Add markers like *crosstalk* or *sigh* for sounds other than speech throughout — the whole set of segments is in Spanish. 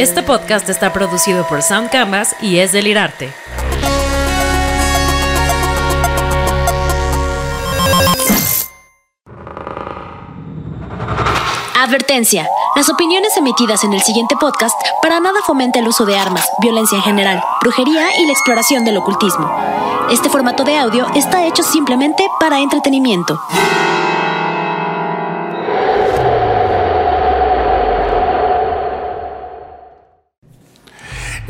Este podcast está producido por Sound Canvas y es delirarte. Advertencia. Las opiniones emitidas en el siguiente podcast para nada fomenta el uso de armas, violencia en general, brujería y la exploración del ocultismo. Este formato de audio está hecho simplemente para entretenimiento.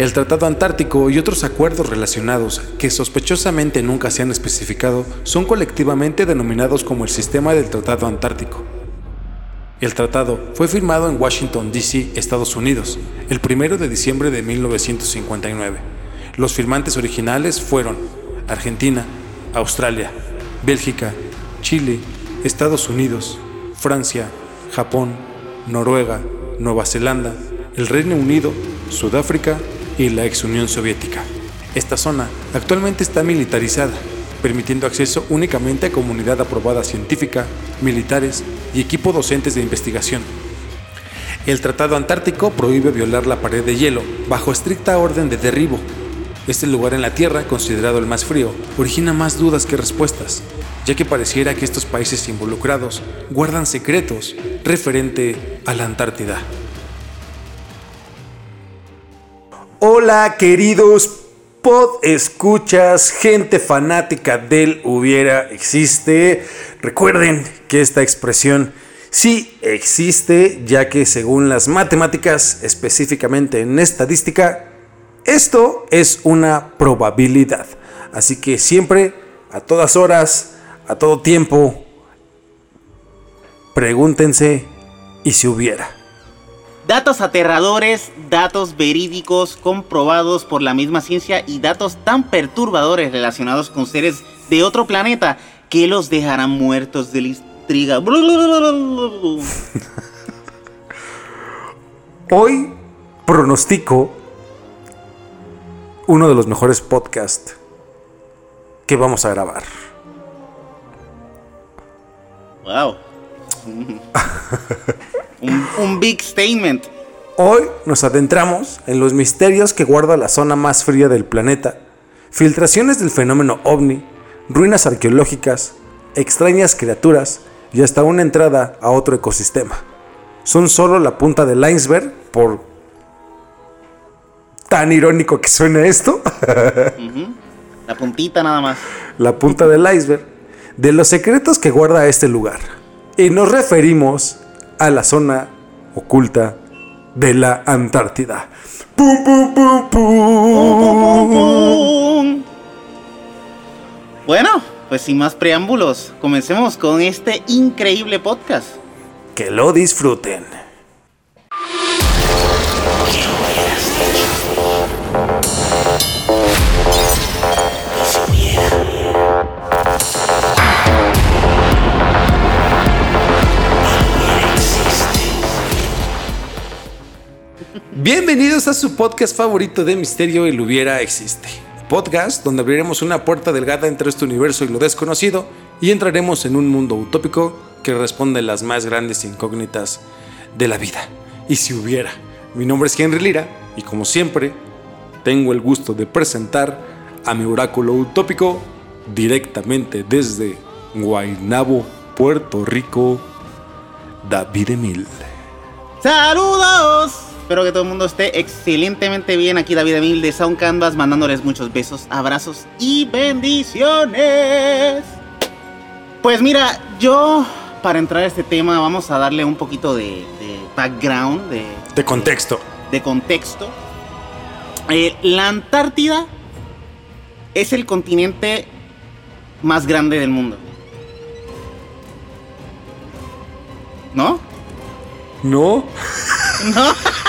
El Tratado Antártico y otros acuerdos relacionados que sospechosamente nunca se han especificado son colectivamente denominados como el Sistema del Tratado Antártico. El tratado fue firmado en Washington, D.C., Estados Unidos, el 1 de diciembre de 1959. Los firmantes originales fueron Argentina, Australia, Bélgica, Chile, Estados Unidos, Francia, Japón, Noruega, Nueva Zelanda, el Reino Unido, Sudáfrica y la ex Unión Soviética. Esta zona actualmente está militarizada, permitiendo acceso únicamente a comunidad aprobada científica, militares y equipo docentes de investigación. El Tratado Antártico prohíbe violar la pared de hielo bajo estricta orden de derribo. Este lugar en la Tierra, considerado el más frío, origina más dudas que respuestas, ya que pareciera que estos países involucrados guardan secretos referente a la Antártida. Hola queridos pod escuchas, gente fanática del hubiera existe. Recuerden que esta expresión sí existe, ya que según las matemáticas, específicamente en estadística, esto es una probabilidad. Así que siempre, a todas horas, a todo tiempo, pregúntense y si hubiera. Datos aterradores, datos verídicos comprobados por la misma ciencia y datos tan perturbadores relacionados con seres de otro planeta que los dejarán muertos de la intriga. *laughs* Hoy pronostico uno de los mejores podcasts que vamos a grabar. Wow. *laughs* un, big statement. Hoy nos adentramos en los misterios que guarda la zona más fría del planeta, filtraciones del fenómeno ovni, ruinas arqueológicas, extrañas criaturas y hasta una entrada a otro ecosistema. Son solo la punta del iceberg, por tan irónico que suena esto. *laughs* La puntita nada más. La punta del iceberg de los secretos que guarda este lugar. Y nos referimos a la zona oculta de la Antártida. bueno, pues sin más preámbulos, comencemos con este increíble podcast. Que lo disfruten. Bienvenidos a su podcast favorito de misterio El hubiera existe. Podcast donde abriremos una puerta delgada entre este universo y lo desconocido y entraremos en un mundo utópico que responde a las más grandes incógnitas de la vida. Y si hubiera. Mi nombre es Henry Lira y como siempre tengo el gusto de presentar a mi oráculo utópico directamente desde Guaynabo, Puerto Rico, David Emil. ¡Saludos! Espero que todo el mundo esté excelentemente bien. Aquí David Emil de Sound Canvas mandándoles muchos besos, abrazos y bendiciones. Pues mira, yo para entrar a este tema vamos a darle un poquito de, background, de, de, contexto. De, contexto. Eh, la Antártida es el continente más grande del mundo. ¿No? No. ¿No? *laughs*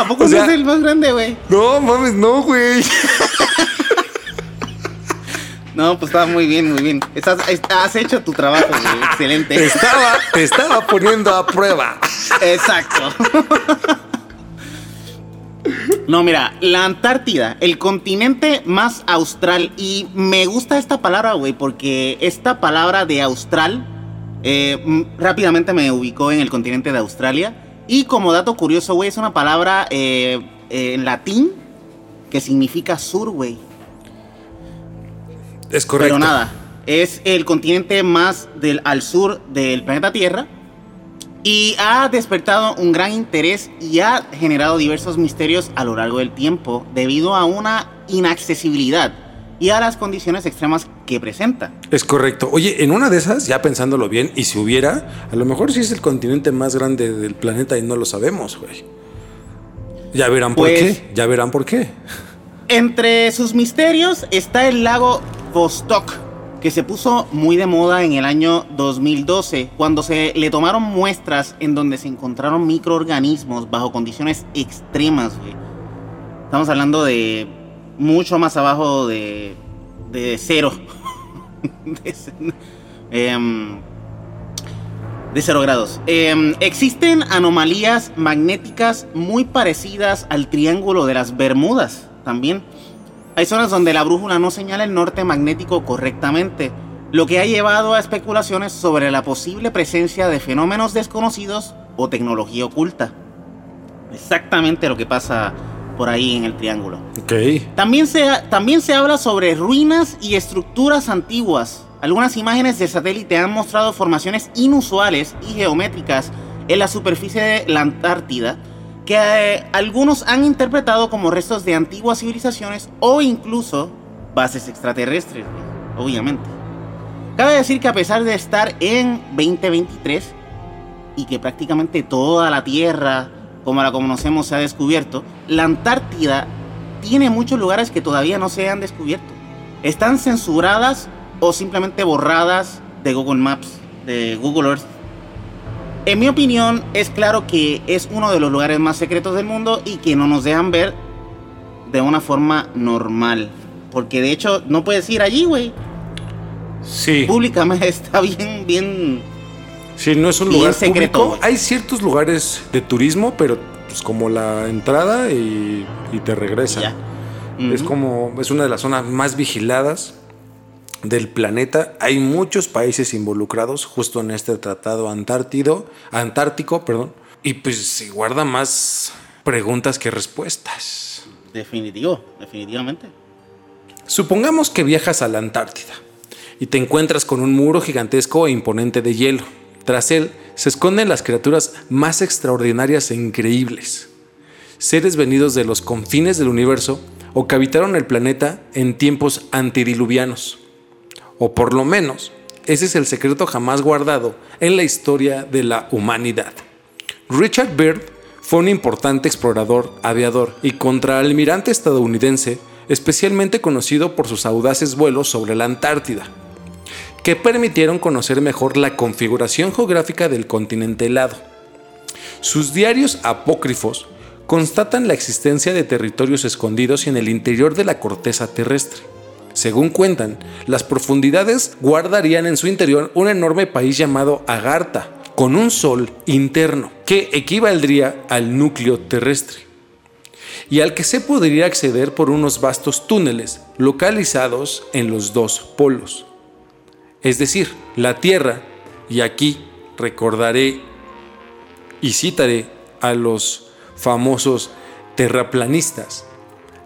¿a poco es el más grande, güey? No, mames, no, güey. No, pues estaba muy bien, muy bien. has hecho tu trabajo, güey. Excelente. estaba, te estaba poniendo a prueba. Exacto. No, mira, la Antártida, el continente más austral. Y me gusta esta palabra, güey, porque esta palabra de austral Eh, rápidamente me ubicó en el continente de Australia. Y como dato curioso, güey, es una palabra eh, eh, en latín que significa sur, güey. Es correcto. Pero nada, es el continente más del, al sur del planeta Tierra y ha despertado un gran interés y ha generado diversos misterios a lo largo del tiempo debido a una inaccesibilidad y a las condiciones extremas que presenta. Es correcto. Oye, en una de esas, ya pensándolo bien, y si hubiera, a lo mejor sí es el continente más grande del planeta y no lo sabemos, güey. Ya verán por Pues- qué, ya verán por qué. Entre sus misterios está el lago Vostok, que se puso muy de moda en el año 2012, cuando se le tomaron muestras en donde se encontraron microorganismos bajo condiciones extremas, güey. Estamos hablando de mucho más abajo de, de cero. *laughs* em, de cero grados. Em, existen anomalías magnéticas muy parecidas al Triángulo de las Bermudas también. Hay zonas donde la brújula no señala el norte magnético correctamente, lo que ha llevado a especulaciones sobre la posible presencia de fenómenos desconocidos o tecnología oculta. Exactamente lo que pasa por ahí en el triángulo. Ok. También se, también se habla sobre ruinas y estructuras antiguas. Algunas imágenes de satélite han mostrado formaciones inusuales y geométricas en la superficie de la Antártida que eh, algunos han interpretado como restos de antiguas civilizaciones o incluso bases extraterrestres, obviamente. Cabe decir que a pesar de estar en 2023 y que prácticamente toda la Tierra, como la conocemos, se ha descubierto, la Antártida tiene muchos lugares que todavía no se han descubierto. Están censuradas o simplemente borradas de Google Maps, de Google Earth. En mi opinión, es claro que es uno de los lugares más secretos del mundo y que no nos dejan ver de una forma normal. Porque de hecho, no puedes ir allí, güey. Sí. Públicamente *laughs* está bien, bien. Sí, no es un lugar secreto, público. Hay ciertos lugares de turismo, pero pues como la entrada y, y te regresan. Es como, es una de las zonas más vigiladas del planeta. Hay muchos países involucrados justo en este tratado antártido, antártico, perdón. Y pues se guarda más preguntas que respuestas. Definitivo, definitivamente. Supongamos que viajas a la Antártida y te encuentras con un muro gigantesco e imponente de hielo. Tras él se esconden las criaturas más extraordinarias e increíbles. Seres venidos de los confines del universo o que habitaron el planeta en tiempos antidiluvianos. O por lo menos, ese es el secreto jamás guardado en la historia de la humanidad. Richard Byrd fue un importante explorador, aviador y contraalmirante estadounidense, especialmente conocido por sus audaces vuelos sobre la Antártida, que permitieron conocer mejor la configuración geográfica del continente helado. Sus diarios apócrifos constatan la existencia de territorios escondidos en el interior de la corteza terrestre. Según cuentan, las profundidades guardarían en su interior un enorme país llamado Agartha, con un sol interno, que equivaldría al núcleo terrestre, y al que se podría acceder por unos vastos túneles localizados en los dos polos. Es decir, la Tierra, y aquí recordaré y citaré a los famosos terraplanistas,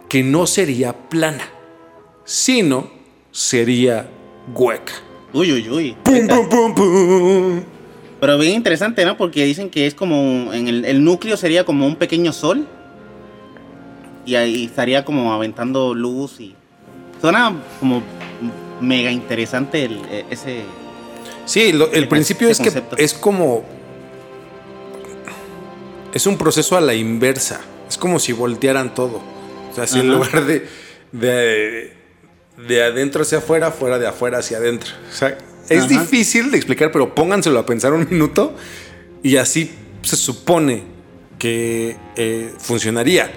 que no sería plana, sino sería hueca. Uy, uy, uy. Pum, pum, pum, pum. Pero bien interesante, ¿no? Porque dicen que es como. En el, el núcleo sería como un pequeño sol. Y ahí estaría como aventando luz y. Suena como mega interesante el, eh, ese. Sí, lo- el principio es que es como. Es un proceso a la inversa. Es como si voltearan todo. O sea, si en lugar de, de. de adentro hacia afuera, fuera de afuera hacia adentro. O sea, es Ajá. difícil de explicar, pero pónganselo a pensar un minuto. Y así se supone que eh, funcionaría.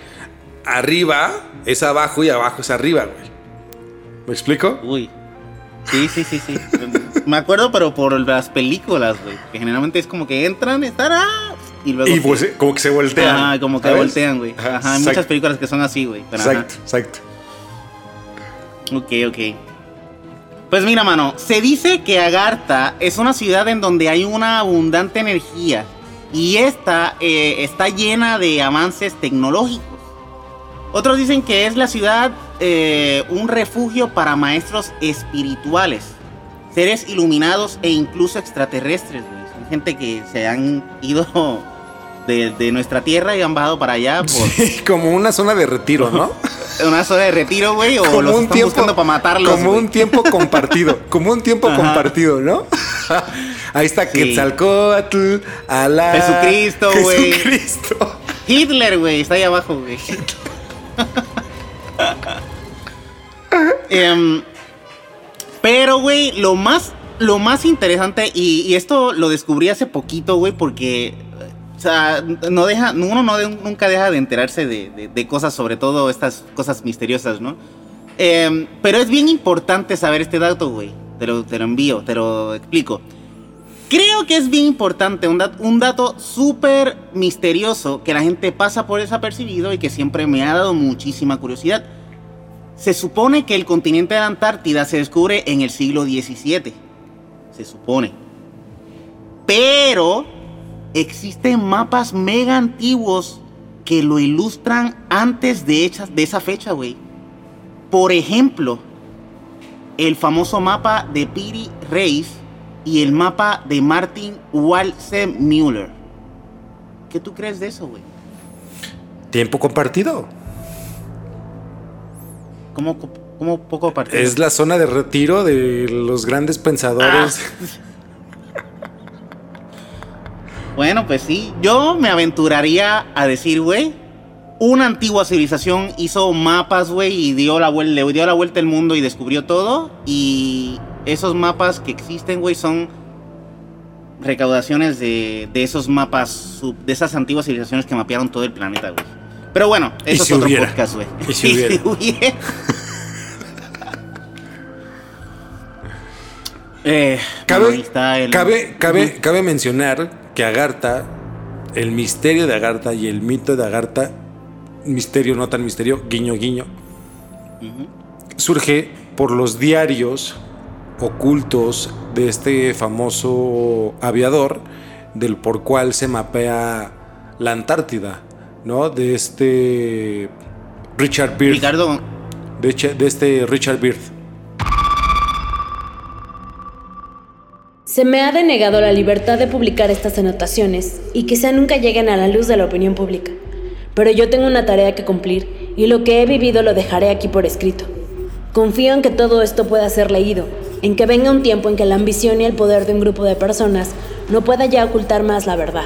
Arriba es abajo y abajo es arriba, güey. ¿Me explico? Uy. Sí, sí, sí, sí. Me acuerdo, pero por las películas, güey. Que generalmente es como que entran, están. ¡ah! Y luego. Y pues como que se voltean. Ajá, como que ¿sabes? voltean, güey. Ajá, Ajá, hay exacto. muchas películas que son así, güey. pero ajá. Exacto, exacto. Ok, ok. Pues mira, mano, se dice que Agartha es una ciudad en donde hay una abundante energía y esta eh, está llena de avances tecnológicos. Otros dicen que es la ciudad eh, un refugio para maestros espirituales, seres iluminados e incluso extraterrestres, güey. Son gente que se han ido de, de nuestra tierra y han bajado para allá *laughs* por Sí, como una zona de retiro, ¿no? *laughs* una zona de retiro, güey, o como los un están tiempo buscando para matarlos. Como güey. un tiempo compartido, *laughs* como un tiempo Ajá. compartido, ¿no? Ahí está Sí. Quetzalcóatl, Alá, Jesucristo, güey. Jesucristo. Hitler, güey, está ahí abajo, güey. *laughs* Em, pero, güey, lo más, lo más interesante, y, esto lo descubrí hace poquito, güey, porque, no deja, uno no nunca deja de enterarse de, de- de cosas, sobre todo estas cosas misteriosas, ¿no? Em, pero es bien importante saber este dato, güey. Te lo, te lo envío, te lo explico. Creo que es bien importante, un, dat- un dato súper misterioso que la gente pasa por desapercibido y que siempre me ha dado muchísima curiosidad. Se supone que el continente de la Antártida se descubre en el siglo XVII. Se supone. Pero existen mapas mega antiguos que lo ilustran antes de, de esa fecha, güey. Por ejemplo, el famoso mapa de Piri Reis y el mapa de Martin Walsemüller. ¿Qué tú crees de eso, güey? Tiempo compartido. ¿Cómo, cómo poco partido? Es la zona de retiro de los grandes pensadores. Bueno, pues sí. Yo me aventuraría a decir, güey, una antigua civilización hizo mapas, güey, y dio la vuelta, le dio la vuelta al mundo y descubrió todo. Y esos mapas que existen, güey, son recaudaciones de, de esos mapas, sub- de esas antiguas civilizaciones que mapearon todo el planeta, güey. Pero bueno, Y eso si es otro hubiera. podcast, güey. Y si hubiera. *laughs* hubiera. *laughs* Eh, Cabe, el- cabe, cabe, cabe mencionar que Agartha, el misterio de Agartha y el mito de Agartha, misterio no tan misterio, guiño guiño, surge por los diarios ocultos de este famoso aviador, del por cual se mapea la Antártida, ¿no? De este Richard Beard. Ricardo, De, este Richard Beard. Se me ha denegado la libertad de publicar estas anotaciones y quizá nunca lleguen a la luz de la opinión pública. Pero yo tengo una tarea que cumplir y lo que he vivido lo dejaré aquí por escrito. Confío en que todo esto pueda ser leído, en que venga un tiempo en que la ambición y el poder de un grupo de personas no pueda ya ocultar más la verdad.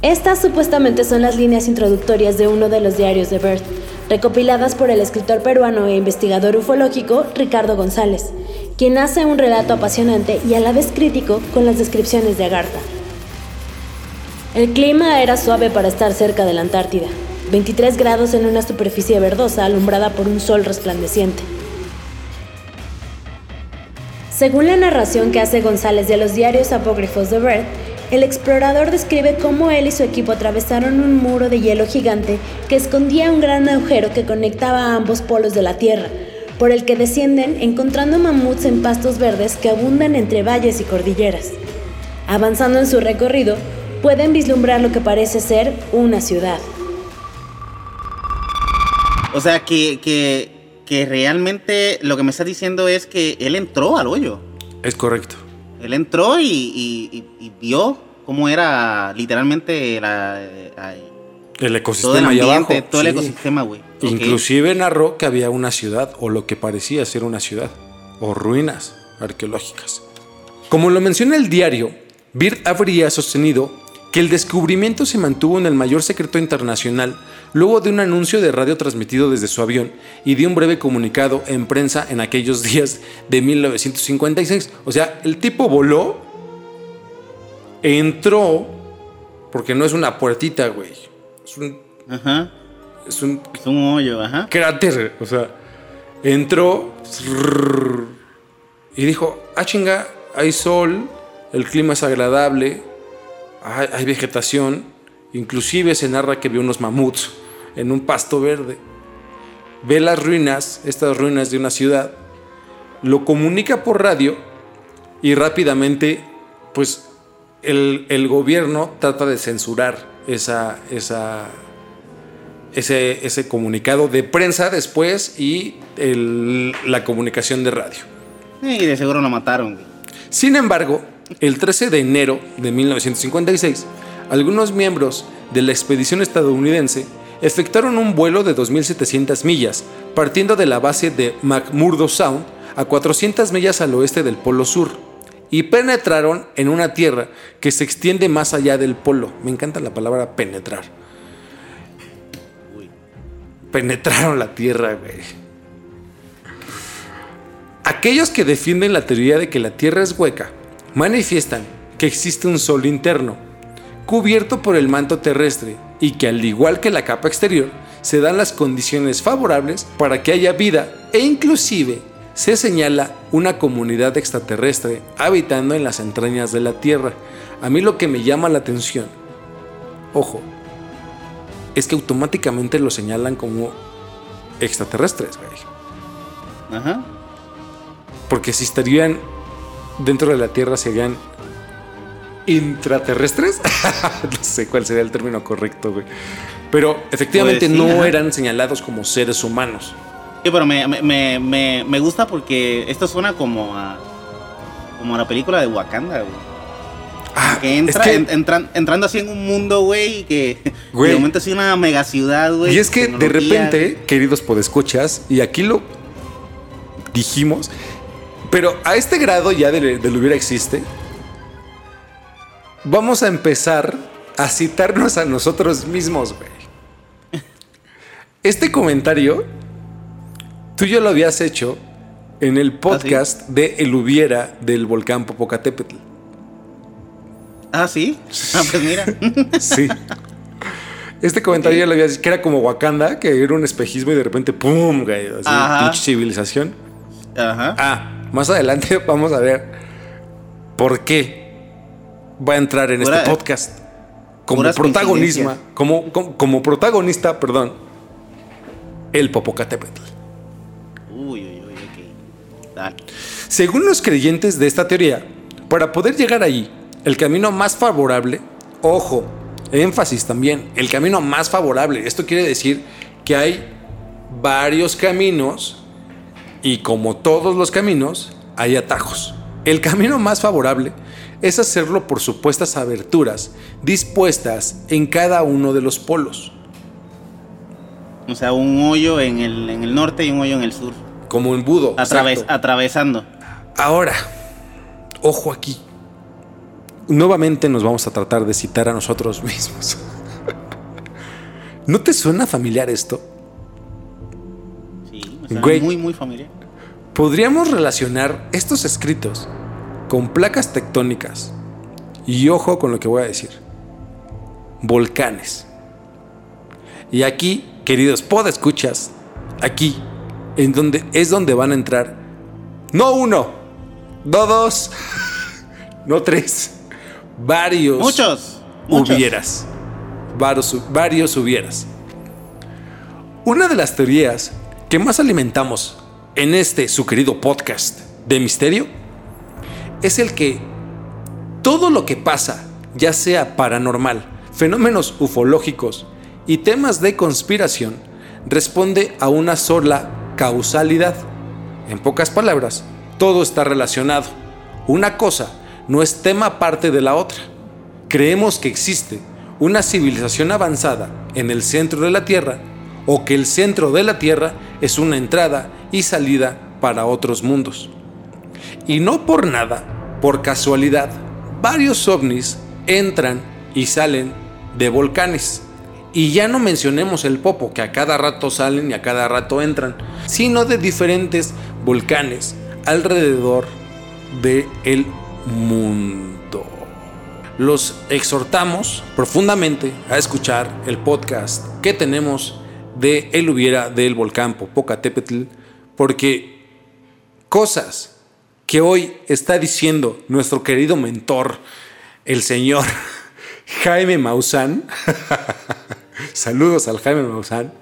Estas supuestamente son las líneas introductorias de uno de los diarios de Bert, recopiladas por el escritor peruano e investigador ufológico Ricardo González, quien hace un relato apasionante y a la vez crítico con las descripciones de Agartha. El clima era suave para estar cerca de la Antártida, 23 grados en una superficie verdosa alumbrada por un sol resplandeciente. Según la narración que hace González de los diarios apócrifos de Bert, el explorador describe cómo él y su equipo atravesaron un muro de hielo gigante que escondía un gran agujero que conectaba a ambos polos de la Tierra, por el que descienden encontrando mamuts en pastos verdes que abundan entre valles y cordilleras. Avanzando en su recorrido, pueden vislumbrar lo que parece ser una ciudad. O sea, que, que, que realmente lo que me estás diciendo es que él entró al hoyo. Es correcto. Él entró y, y- y- y vio cómo era literalmente la, eh, El todo el ecosistema allá abajo. todo el ecosistema, güey. Inclusive narró que había una ciudad, o lo que parecía ser una ciudad, o ruinas arqueológicas. Como lo menciona el diario, Beard habría sostenido que el descubrimiento se mantuvo en el mayor secreto internacional luego de un anuncio de radio transmitido desde su avión y de un breve comunicado en prensa en aquellos *laughs* días de 1956. O sea, el tipo voló, entró, porque no es una puertita, güey. Es un, Ajá. es un Es un hoyo, ajá. cráter. O sea, entró y dijo, ah chinga, hay sol, el clima es agradable, hay, vegetación, inclusive se narra que vio unos mamuts en un pasto verde. Ve las ruinas, estas ruinas de una ciudad, lo comunica por radio y rápidamente, pues, el, gobierno trata de censurar esa, ese, comunicado de prensa después y la comunicación de radio. Y de seguro lo mataron. Sin embargo, el 13 de enero de 1956, algunos miembros de la expedición estadounidense efectuaron un vuelo de 2.700 millas, partiendo de la base de McMurdo Sound a 400 millas al oeste del Polo Sur, y penetraron en una tierra que se extiende más allá del polo. Me encanta la palabra penetrar. Penetraron la tierra, güey. Aquellos que defienden la teoría de que la Tierra es hueca manifiestan que existe un sol interno, cubierto por el manto terrestre, y que al igual que la capa exterior, se dan las condiciones favorables para que haya vida e inclusive se señala una comunidad extraterrestre habitando en las entrañas de la Tierra. A mí lo que me llama la atención, ojo, es que automáticamente lo señalan como extraterrestres, güey. Ajá. Porque si estarían dentro de la Tierra serían intraterrestres. *laughs* no sé cuál sería el término correcto, güey. Pero efectivamente Pues sí, no ajá. eran señalados como seres humanos. Sí, pero me, me, me, me, gusta porque esto suena como a. Como a la película de Wakanda, güey. Ah, Que entra, es que- en- entran- entrando así en un mundo, güey, y que *laughs* Güey. de momento así una mega ciudad, güey. y es que de repente, queridos podescuchas, y aquí lo dijimos, pero a este grado ya de, de lo hubiera existe, vamos a empezar a citarnos a nosotros mismos, güey. Este comentario, tú ya lo habías hecho en el podcast de El Hubiera del volcán Popocatépetl. Ah, sí. Ah, pues mira. *laughs* Sí. Este comentario ya lo habías dicho, que era como Wakanda, que era un espejismo y de repente, ¡pum! güey, así, Ajá. pinche civilización. Ajá. Ah, más adelante *laughs* vamos a ver por qué va a entrar en Pura- este podcast. Como coincidencias. como, como, como protagonista, perdón, el Popocatépetl. Uy, uy, uy. Dale. Según los creyentes de esta teoría, para poder llegar allí, el camino más favorable, ojo, énfasis también, el camino más favorable, esto quiere decir que hay varios caminos y como todos los caminos, hay atajos. El camino más favorable es hacerlo por supuestas aberturas dispuestas en cada uno de los polos, O sea, un hoyo en el, en el norte y un hoyo en el sur. como embudo. Atraves- atravesando. Ahora, ojo aquí. Nuevamente nos vamos a tratar de citar a nosotros *laughs* mismos. ¿No te suena familiar esto? Sí, sea, Güey. muy, muy familiar. Podríamos relacionar estos escritos con placas tectónicas. Y ojo con lo que voy a decir. Volcanes. Y aquí, queridos podescuchas, aquí en donde es donde van a entrar no uno, no dos, *laughs* no tres, varios Muchos. Muchos. hubieras. Varios, varios hubieras. Una de las teorías que más alimentamos en este su querido podcast de misterio es el que todo lo que pasa, ya sea paranormal, fenómenos ufológicos y temas de conspiración, responde a una sola causalidad. En pocas palabras, todo está relacionado. Una cosa no es tema aparte de la otra. Creemos que existe una civilización avanzada en el centro de la Tierra o que el centro de la Tierra es una entrada y salida para otros mundos. Y no por nada, por casualidad, varios ovnis entran y salen de volcanes. Y ya no mencionemos el Popo, que a cada rato salen y a cada rato entran, sino de diferentes volcanes alrededor del mundo. Los exhortamos profundamente a escuchar el podcast que tenemos de El Hubiera del volcán Popocatépetl, porque cosas que hoy está diciendo nuestro querido mentor, el señor *laughs* Jaime Maussan. *laughs* Saludos al Jaime Maussan.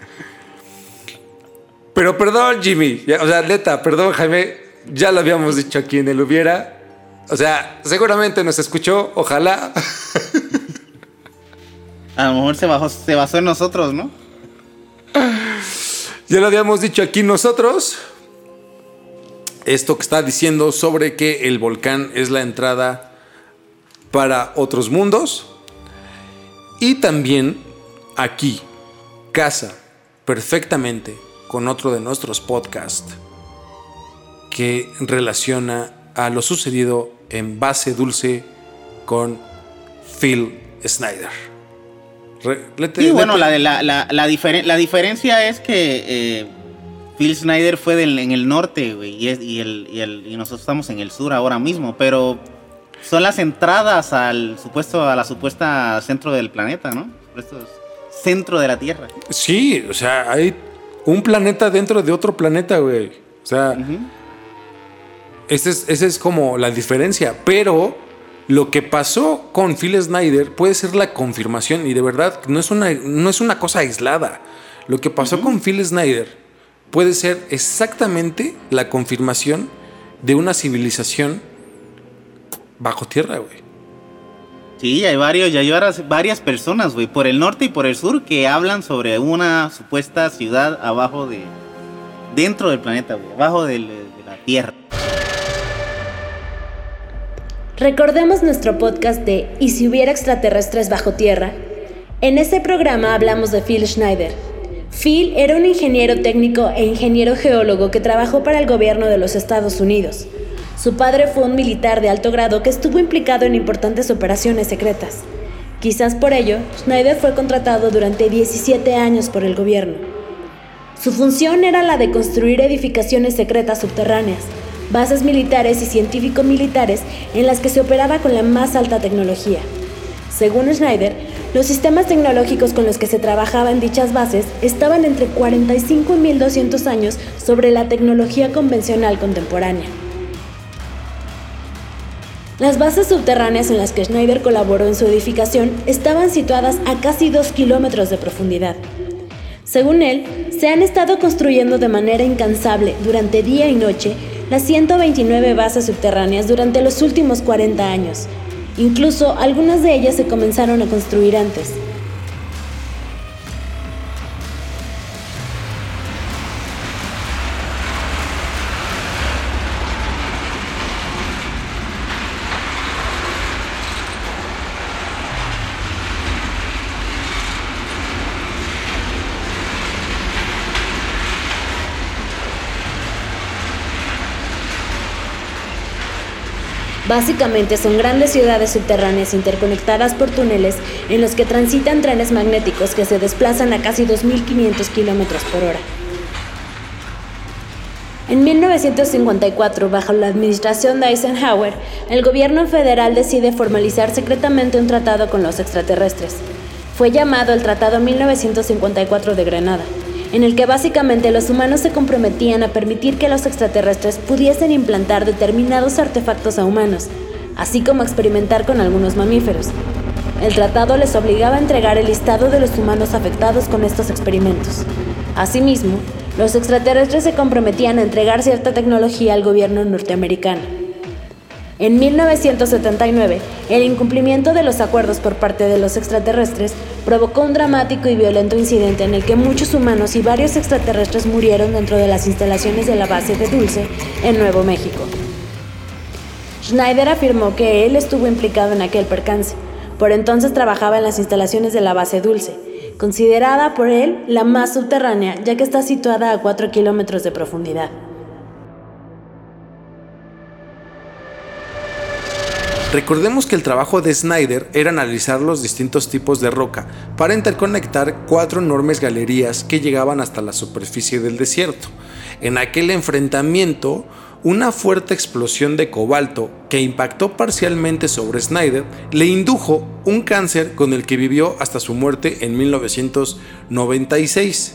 Pero perdón, Jimmy. O sea, neta, perdón, Jaime. ya lo habíamos dicho aquí en el hubiera. O sea, seguramente nos escuchó, ojalá. *laughs* A lo mejor se, bajó, se basó en nosotros, ¿no? Ya lo habíamos dicho aquí nosotros. Esto que está diciendo sobre que el volcán es la entrada para otros mundos. Y también aquí casa perfectamente con otro de nuestros podcasts que relaciona a lo sucedido en Base Dulce con Phil Snyder. Sí, bueno, la, la, la, la, diferencia es que eh, Phil Snyder fue en el norte, y, y, el, y, el, y nosotros estamos en el sur ahora mismo, pero son las entradas al supuesto, a la supuesta centro del planeta, ¿no? centro de la Tierra. Sí, o sea, hay un planeta dentro de otro planeta, güey. O sea, esa es, es como la diferencia. Pero lo que pasó con Phil Snyder puede ser la confirmación y de verdad no es una, no es una cosa aislada. Lo que pasó con Phil Snyder puede ser exactamente la confirmación de una civilización bajo tierra, güey. Sí, hay varios, ya hay varias, personas, güey, por el norte y por el sur que hablan sobre una supuesta ciudad abajo de, dentro del planeta, güey, abajo de, la Tierra. Recordemos nuestro podcast de ¿Y si hubiera extraterrestres bajo tierra? En este programa hablamos de Phil Schneider. Phil era un ingeniero técnico e ingeniero geólogo que trabajó para el gobierno de los Estados Unidos. Su padre fue un militar de alto grado que estuvo implicado en importantes operaciones secretas. Quizás por ello, Schneider fue contratado durante 17 años por el gobierno. Su función era la de construir edificaciones secretas subterráneas, bases militares y científico-militares en las que se operaba con la más alta tecnología. Según Schneider, los sistemas tecnológicos con los que se trabajaba en dichas bases estaban entre 45 y 1200 años sobre la tecnología convencional contemporánea. Las bases subterráneas en las que Schneider colaboró en su edificación estaban situadas a casi 2 kilómetros de profundidad. Según él, se han estado construyendo de manera incansable durante día y noche las 129 bases subterráneas durante los últimos 40 años. Incluso algunas de ellas se comenzaron a construir antes. Básicamente son grandes ciudades subterráneas interconectadas por túneles en los que transitan trenes magnéticos que se desplazan a casi 2.500 kilómetros por hora. En 1954, bajo la administración de Eisenhower, el gobierno federal decide formalizar secretamente un tratado con los extraterrestres. Fue llamado el Tratado 1954 de Granada en el que básicamente los humanos se comprometían a permitir que los extraterrestres pudiesen implantar determinados artefactos a humanos, así como experimentar con algunos mamíferos. El tratado les obligaba a entregar el listado de los humanos afectados con estos experimentos. Asimismo, los extraterrestres se comprometían a entregar cierta tecnología al gobierno norteamericano. En 1979, el incumplimiento de los acuerdos por parte de los extraterrestres provocó un dramático y violento incidente en el que muchos humanos y varios extraterrestres murieron dentro de las instalaciones de la base de Dulce en Nuevo México. Schneider afirmó que él estuvo implicado en aquel percance. Por entonces trabajaba en las instalaciones de la base Dulce, considerada por él la más subterránea ya que está situada a 4 kilómetros de profundidad. Recordemos que el trabajo de Snyder era analizar los distintos tipos de roca para interconectar cuatro enormes galerías que llegaban hasta la superficie del desierto. En aquel enfrentamiento, una fuerte explosión de cobalto que impactó parcialmente sobre Snyder le indujo un cáncer con el que vivió hasta su muerte en 1996.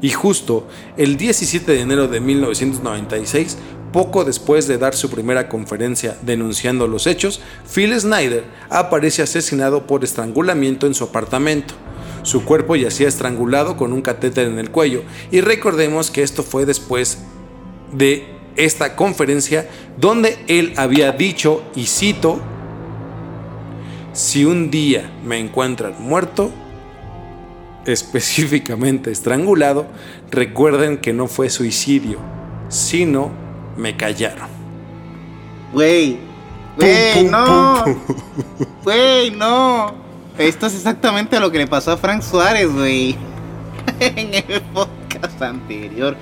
Y justo el 17 de enero de 1996 poco después de dar su primera conferencia denunciando los hechos, Phil Snyder aparece asesinado por estrangulamiento en su apartamento. Su cuerpo yacía estrangulado con un catéter en el cuello y recordemos que esto fue después de esta conferencia donde él había dicho, y cito, si un día me encuentran muerto, específicamente estrangulado, recuerden que no fue suicidio, sino me callaron. Güey, güey, no. Güey, no. Esto es exactamente lo que le pasó a Frank Suárez, güey. *laughs* en el podcast anterior.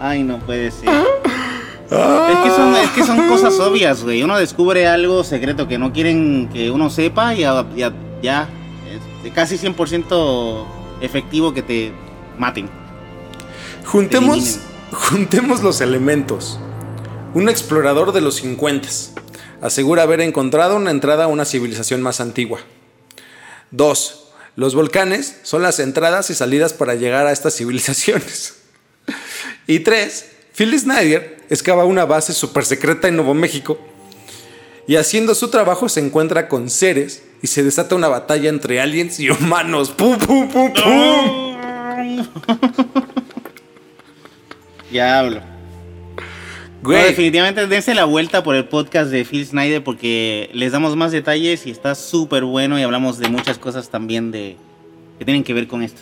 Ay, no puede ser. Es que, son, es que son cosas obvias, güey. Uno descubre algo secreto que no quieren que uno sepa y ya, ya, ya es casi 100% efectivo que te maten. Juntemos, juntemos los elementos. Un explorador de los 50 asegura haber encontrado una entrada a una civilización más antigua. 2. Los volcanes son las entradas y salidas para llegar a estas civilizaciones. Y 3. Phil Snyder excava una base super secreta en Nuevo México y haciendo su trabajo se encuentra con seres y se desata una batalla entre aliens y humanos. ¡Pum, pum, pum, pum! *laughs* Diablo. Güey, No, definitivamente dense la vuelta por el podcast de Phil Snyder porque les damos más detalles y está súper bueno y hablamos de muchas cosas también de que tienen que ver con esto.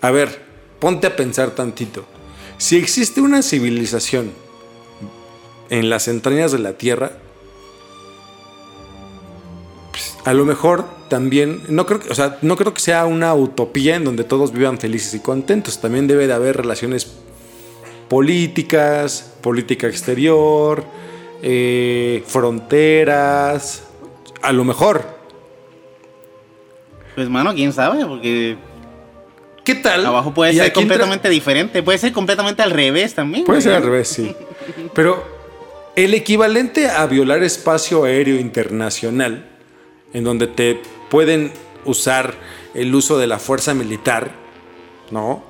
a ver, ponte a pensar tantito. Si existe una civilización en las entrañas de la Tierra, pues, a lo mejor también, no creo, que- o sea, no creo que sea una utopía en donde todos vivan felices y contentos. También debe de haber relaciones políticas, política exterior, eh, fronteras, a lo mejor. Pues mano, quién sabe, porque ¿Qué tal? abajo puede ser completamente diferente, puede ser completamente al revés también. Puede ser al revés, sí. Pero el equivalente a violar espacio aéreo internacional, en donde te pueden usar el uso de la fuerza militar, ¿no?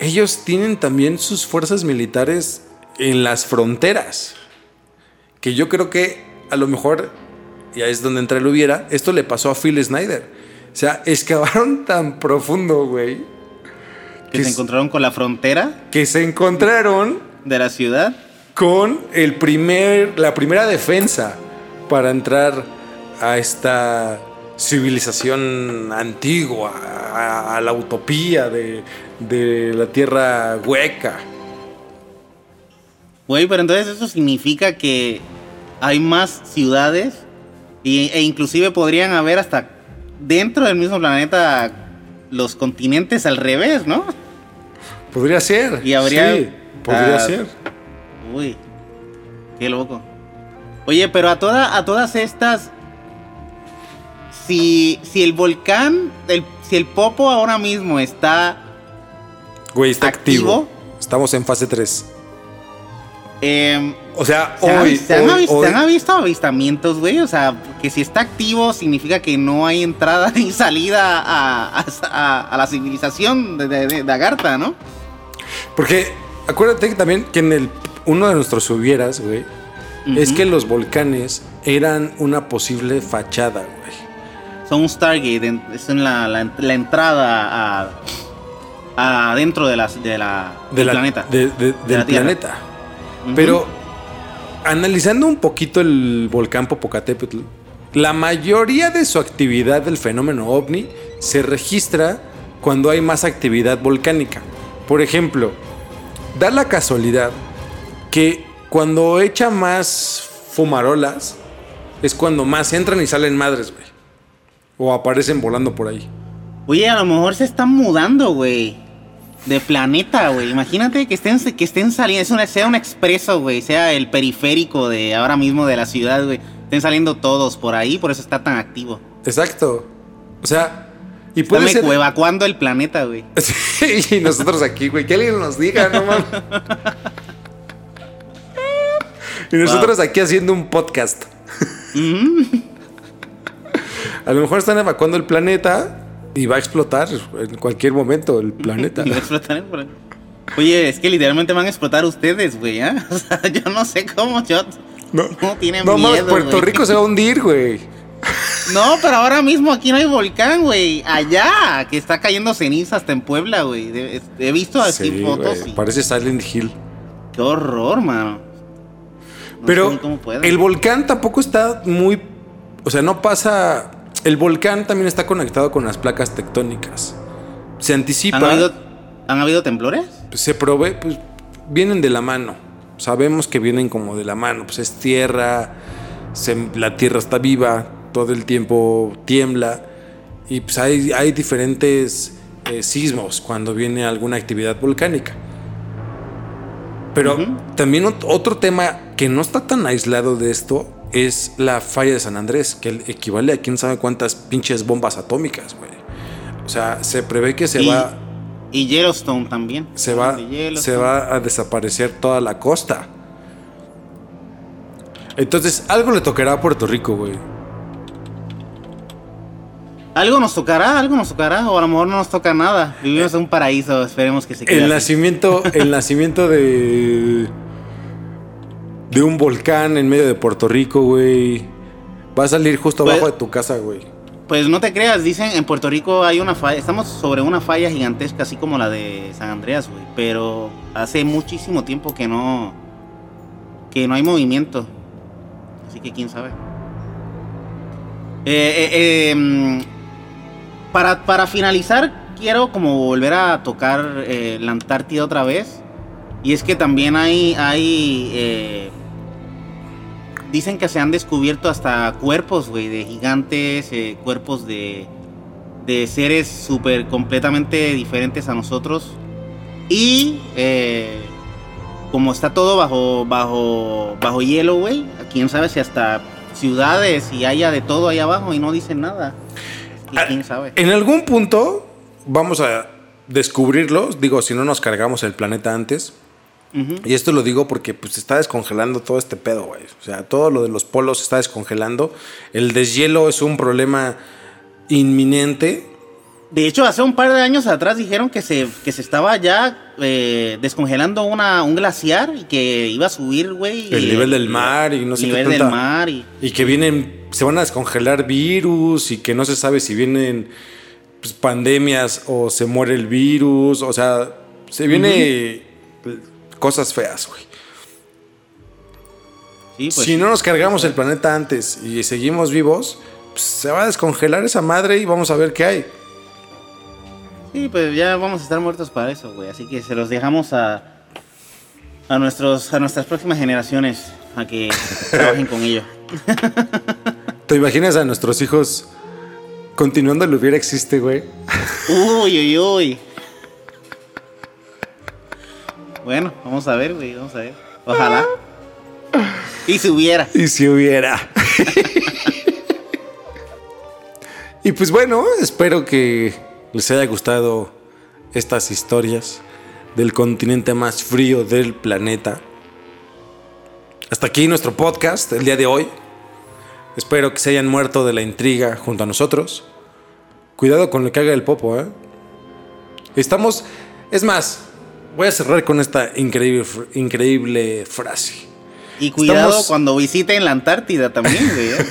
Ellos tienen también sus fuerzas militares en las fronteras. Que yo creo que a lo mejor, ya es donde entra el hubiera, esto le pasó a Phil Snyder. O sea, *laughs* excavaron tan profundo, güey. que se es- encontraron con la frontera que se encontraron de la ciudad. con el primer, la primera defensa para entrar a esta civilización antigua, a, a la utopía de, de la tierra hueca. Güey, pero entonces eso significa que hay más ciudades y- e inclusive podrían haber hasta dentro del mismo planeta los continentes al revés, ¿no? Podría ser. Y habría- Sí, podría ah, ser. Uy, qué loco. Oye, pero a, toda, a todas estas, si, si el volcán, el- si el Popo ahora mismo está Güey, está activo. ¿Activo? Estamos en fase 3. em, O sea, ¿Se, han, hoy, se han hoy- avis- hoy- se han visto avistamientos, güey? O sea, que si está activo significa que no hay entrada *laughs* ni salida a, a- a- a la civilización de, de, de Agartha, ¿no? Porque acuérdate que también que en el uno de nuestros hubieras, güey, es que los volcanes eran una posible fachada, güey. Son un Stargate, es en la, la, la entrada a, a dentro de la, de la, de del la- planeta. de- de- del planeta. Pero analizando un poquito el volcán Popocatépetl, la mayoría de su actividad del fenómeno ovni se registra cuando hay más actividad volcánica. Por ejemplo, da la casualidad que cuando echa más fumarolas es cuando más entran y salen madres, güey. O aparecen volando por ahí. Oye, a lo mejor se están mudando, güey. De planeta, güey. Imagínate que estén, que estén saliendo, es una- sea un expreso, güey. Sea el periférico de ahora mismo de la ciudad, güey. Estén saliendo todos por ahí, por eso está tan activo. Exacto. O sea, y puede Están ser... evacuando el planeta, güey. *laughs* Sí, y nosotros aquí, güey, que alguien nos diga, no mames. *laughs* Y nosotros aquí haciendo un podcast. A lo mejor están evacuando el planeta y va a explotar en cualquier momento el planeta. *laughs* Va a explotar el planeta. Oye, es que literalmente van a explotar ustedes, güey, ¿ah? *laughs* O sea, yo no sé cómo yo... No, No tienen no miedo, Puerto güey. Rico se va a hundir, güey. No, pero ahora mismo aquí no hay volcán, güey. Allá, que está cayendo ceniza hasta en Puebla, güey. He visto así Sí, fotos y... Parece Silent Hill. Qué horror, mano. No Pero el volcán tampoco está muy. O sea, no pasa. El volcán también está conectado con las placas tectónicas. Se anticipa. ¿Han habido, ¿Han habido temblores? se provee, pues vienen de la mano. Sabemos que vienen como de la mano. Pues es tierra, se- la tierra está viva, todo el tiempo tiembla. Y pues hay, hay diferentes eh, sismos cuando viene alguna actividad volcánica. Pero también ot- otro tema que no está tan aislado de esto es la falla de San Andrés, que equivale a quién sabe cuántas pinches bombas atómicas, güey. O sea, se prevé que se y, va y Yellowstone también. se va, se va a desaparecer toda la costa. Entonces, algo le tocará a Puerto Rico, güey. Algo nos tocará, algo nos tocará, o a lo mejor no nos toca nada. Vivimos en un paraíso, esperemos que se quede El así. nacimiento, el *laughs* nacimiento de de un volcán en medio de Puerto Rico, güey. Va a salir justo Pues- abajo de tu casa, güey. Pues no te creas, dicen en Puerto Rico hay una falla, estamos sobre una falla gigantesca así como la de San Andreas, güey, pero hace muchísimo tiempo que no que no hay movimiento. Así que quién sabe. Eh, eh, eh, mm, para, para finalizar, quiero como volver a tocar eh, la Antártida otra vez. Y es que también hay, hay eh, dicen que se han descubierto hasta cuerpos, güey, de gigantes, eh, cuerpos de, de seres súper completamente diferentes a nosotros. Y eh, como está todo bajo, bajo, bajo hielo, güey, quién sabe si hasta ciudades y haya de todo ahí abajo y no dicen nada. Y Ah, quién sabe. En algún punto vamos a descubrirlo. Digo, si no nos cargamos el planeta antes. Y esto lo digo porque pues se está descongelando todo este pedo, güey. O sea, todo lo de los polos se está descongelando. El deshielo es un problema inminente. De hecho, hace un par de años atrás dijeron que se, que se estaba ya eh, descongelando una, un glaciar y que iba a subir, güey. El nivel del mar y no sé el qué nivel del tanta- mar y... Y que vienen, se van a descongelar virus y que no se sabe si vienen pues, pandemias o se muere el virus. O sea, se viene cosas feas, güey. Sí, pues, si no nos cargamos el planeta antes y seguimos vivos, pues, se va a descongelar esa madre y vamos a ver qué hay. sí, pues ya vamos a estar muertos para eso, güey. Así que se los dejamos a, a, nuestros, a nuestras próximas generaciones a que *laughs* trabajen con ello. ¿Te imaginas a nuestros hijos continuando el hubiera existe, güey? Uy, uy, uy. Bueno, vamos a ver, güey, vamos a ver. Ojalá. Y si hubiera. Y si hubiera. y pues bueno, espero que les haya gustado estas historias del continente más frío del planeta. Hasta aquí nuestro podcast el día de hoy. Espero que se hayan muerto de la intriga junto a nosotros. Cuidado con lo que haga el popo, ¿eh? Estamos... Es más, voy a cerrar con esta increíble, increíble frase. Y cuidado Estamos- cuando visiten la Antártida también, güey. ¿eh?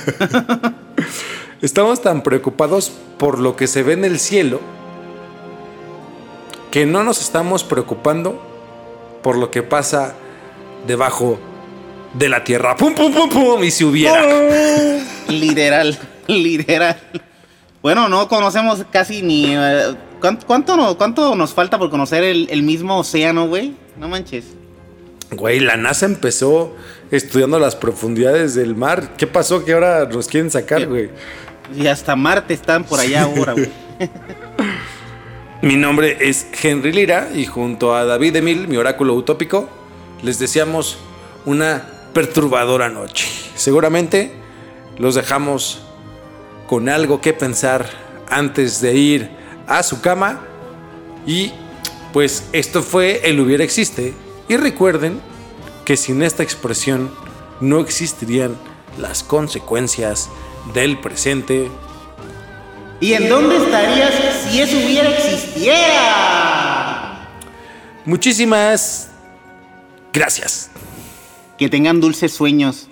*laughs* Estamos tan preocupados por lo que se ve en el cielo que no nos estamos preocupando por lo que pasa debajo de la tierra. ¡Pum, pum, pum, pum! Y si hubiera. *laughs* literal, literal. Bueno, no conocemos casi ni... eh, ¿cuán- ¿cuánto, no- ¿Cuánto nos falta por conocer el, el mismo océano, güey? No manches. Güey, la NASA empezó estudiando las profundidades del mar. ¿Qué pasó que ahora nos quieren sacar, güey? Y hasta Marte están por allá ahora, güey. *laughs* Mi nombre es Henry Lira y junto a David Emil, mi oráculo utópico, les deseamos una perturbadora noche. Seguramente los dejamos con algo que pensar antes de ir a su cama y pues esto fue El hubiera existe y recuerden que sin esta expresión no existirían las consecuencias del presente ¿Y en dónde estarías si eso hubiera existiera? Muchísimas gracias. Que tengan dulces sueños.